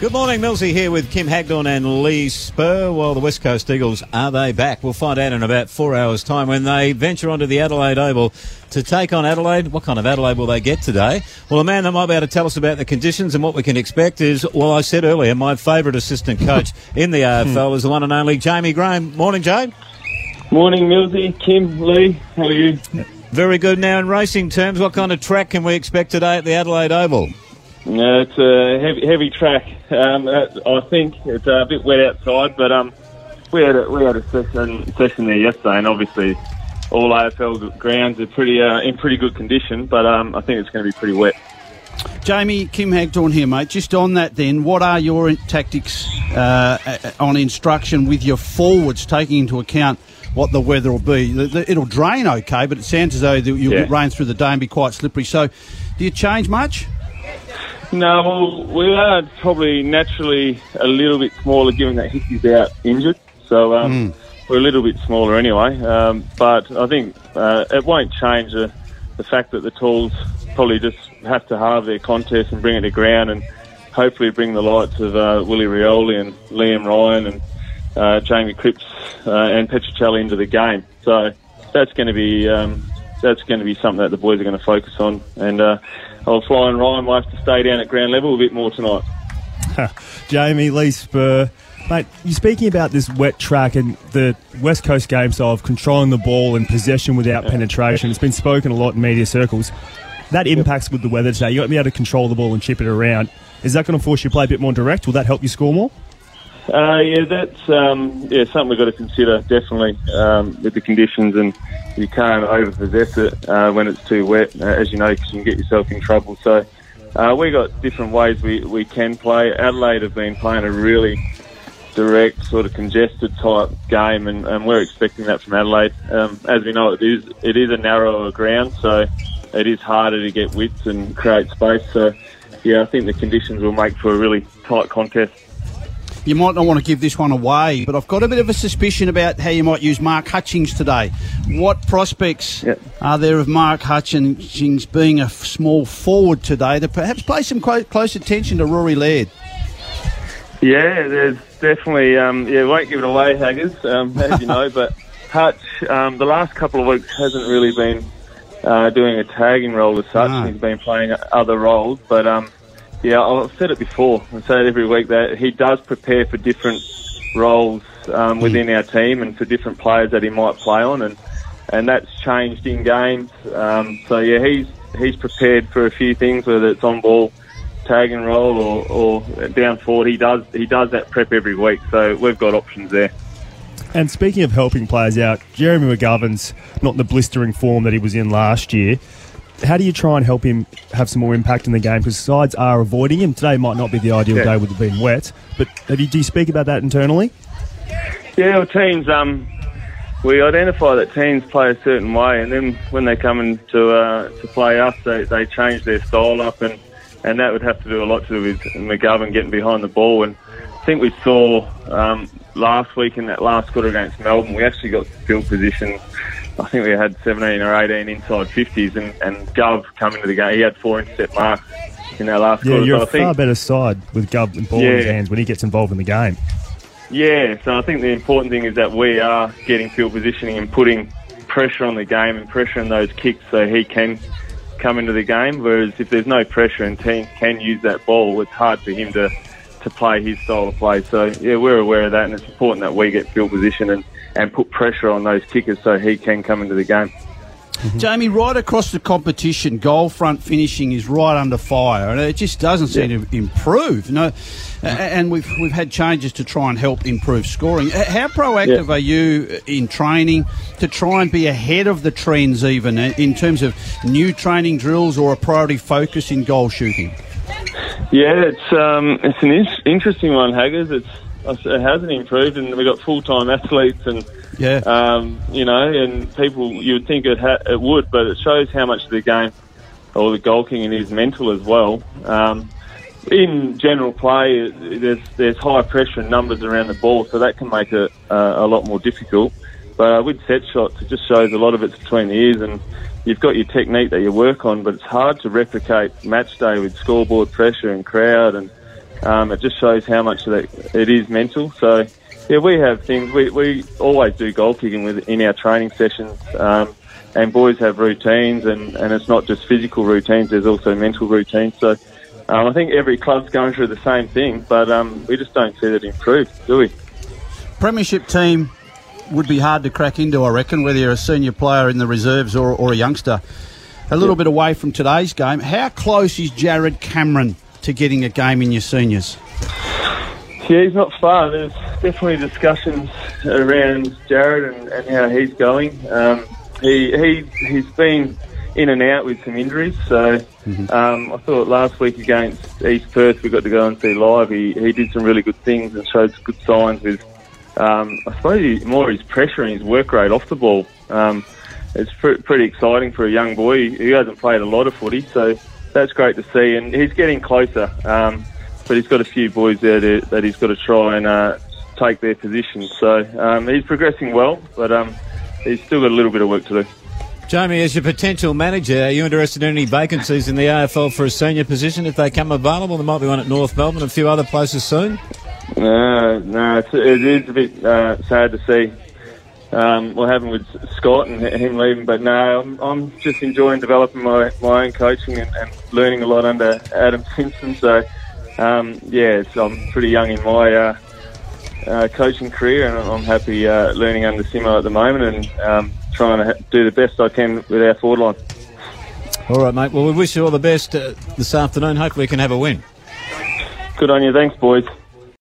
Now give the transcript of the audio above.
Good morning, Millsy here with Kim Hagdorn and Lee Spurr. Well, the West Coast Eagles, are they back? We'll find out in about four hours' time when they venture onto the Adelaide Oval to take on Adelaide. What kind of Adelaide will they get today? Well, a man that might be able to tell us about the conditions and what we can expect is, well, I said earlier, my favourite assistant coach in the AFL hmm. is the one and only Jamie Graham. Morning, Jamie. Morning, Millsy, Kim, Lee. How are you? Very good. Now, in racing terms, what kind of track can we expect today at the Adelaide Oval? Yeah, it's a heavy, heavy track. Um, uh, I think it's a bit wet outside, but um, we had a, we had a session session there yesterday, and obviously all AFL grounds are pretty uh, in pretty good condition. But um, I think it's going to be pretty wet. Jamie, Kim Hagdorn here, mate. Just on that, then, what are your tactics uh, on instruction with your forwards, taking into account what the weather will be? It'll drain okay, but it sounds as though you'll yeah. get rain through the day and be quite slippery. So, do you change much? No, well, we are probably naturally a little bit smaller given that Hickey's out injured. So um, mm. we're a little bit smaller anyway. Um, but I think uh, it won't change the, the fact that the talls probably just have to halve their contest and bring it to ground and hopefully bring the lights of uh, Willie Rioli and Liam Ryan and uh, Jamie Cripps uh, and Petruccelle into the game. So that's going to be um, that's going to be something that the boys are going to focus on. And uh, I'll fly and Ryan will have to stay down at ground level a bit more tonight. Jamie Lee Spurr. Mate, you're speaking about this wet track and the West Coast game style of controlling the ball and possession without yeah. penetration. It's been spoken a lot in media circles. That impacts with the weather today. You've got to be able to control the ball and chip it around. Is that going to force you to play a bit more direct? Will that help you score more? Uh, yeah, that's um, yeah something we've got to consider definitely um, with the conditions, and you can't overpossess it uh, when it's too wet, uh, as you know, because you can get yourself in trouble. So uh, we got different ways we, we can play. Adelaide have been playing a really direct, sort of congested type game, and, and we're expecting that from Adelaide. Um, as we know, it is it is a narrower ground, so it is harder to get width and create space. So yeah, I think the conditions will make for a really tight contest. You might not want to give this one away, but I've got a bit of a suspicion about how you might use Mark Hutchings today. What prospects yep. are there of Mark Hutchings being a small forward today to perhaps pay some close attention to Rory Laird? Yeah, there's definitely, um, yeah, won't give it away, Haggers, um, as you know, but Hutch, um, the last couple of weeks hasn't really been uh, doing a tagging role as such. Ah. He's been playing other roles, but um, yeah, I've said it before. I say it every week that he does prepare for different roles um, hmm. within our team and for different players that he might play on, and and that's changed in games. Um, so yeah, he's he's prepared for a few things, whether it's on ball, tag and roll, or, or down forward. He does he does that prep every week. So we've got options there. And speaking of helping players out, Jeremy McGovern's not in the blistering form that he was in last year how do you try and help him have some more impact in the game? Because sides are avoiding him. Today might not be the ideal yeah. day with it being wet, but have you, do you speak about that internally? Yeah, well, teams, um, we identify that teams play a certain way, and then when they come in to, uh, to play us, they, they change their style up, and, and that would have to do a lot to do with McGovern getting behind the ball. And I think we saw um, last week in that last quarter against Melbourne, we actually got field position I think we had 17 or 18 inside 50s, and, and Gov coming to the game, he had four intercept marks in our last yeah, quarter. you're so a far better side with Gov and ball yeah. in his hands when he gets involved in the game. Yeah, so I think the important thing is that we are getting field positioning and putting pressure on the game and pressure on those kicks so he can come into the game. Whereas if there's no pressure and teams can use that ball, it's hard for him to, to play his style of play. So yeah, we're aware of that, and it's important that we get field position and and put pressure on those kickers so he can come into the game. Mm-hmm. Jamie, right across the competition, goal front finishing is right under fire, and it just doesn't seem yeah. to improve. You know, and we've we've had changes to try and help improve scoring. How proactive yeah. are you in training to try and be ahead of the trends, even in terms of new training drills or a priority focus in goal shooting? Yeah, it's um, it's an in- interesting one, Haggers. It's it hasn't improved, and we've got full time athletes, and yeah, um, you know, and people you would think it ha- it would, but it shows how much the game or the goal kicking is mental as well. Um, in general play, there's there's high pressure and numbers around the ball, so that can make it uh, a lot more difficult. But uh, with set shots, it just shows a lot of it's between the ears, and you've got your technique that you work on, but it's hard to replicate match day with scoreboard pressure and crowd and um, it just shows how much that it is mental. So, yeah, we have things. We, we always do goal kicking with, in our training sessions. Um, and boys have routines, and, and it's not just physical routines, there's also mental routines. So um, I think every club's going through the same thing, but um, we just don't see that improve, do we? Premiership team would be hard to crack into, I reckon, whether you're a senior player in the reserves or, or a youngster. A little bit away from today's game, how close is Jarrod Cameron to getting a game in your seniors? Yeah, he's not far. There's definitely discussions around Jarrod and, and how he's going. Um, he he he's been in and out with some injuries. So mm-hmm. um, I thought last week against East Perth we got to go and see live. He he did some really good things and showed some good signs with. Um, I suppose he, more his pressure and his work rate off the ball. Um, it's pr- pretty exciting for a young boy who hasn't played a lot of footy, so that's great to see. And he's getting closer, um, but he's got a few boys there to, that he's got to try and uh, take their position. So um, he's progressing well, but um, he's still got a little bit of work to do. Jamie, as your potential manager, are you interested in any vacancies in the AFL for a senior position if they come available? There might be one at North Melbourne, and a few other places soon. No, no, it's, it is a bit uh, sad to see um, what happened with Scott and him leaving. But no, I'm, I'm just enjoying developing my, my own coaching and, and learning a lot under Adam Simpson. So, um, yeah, I'm pretty young in my uh, uh, coaching career, and I'm happy uh, learning under Simo at the moment and um, trying to do the best I can with our forward line. All right, mate. Well, we wish you all the best uh, this afternoon. Hopefully, we can have a win. Good on you. Thanks, boys.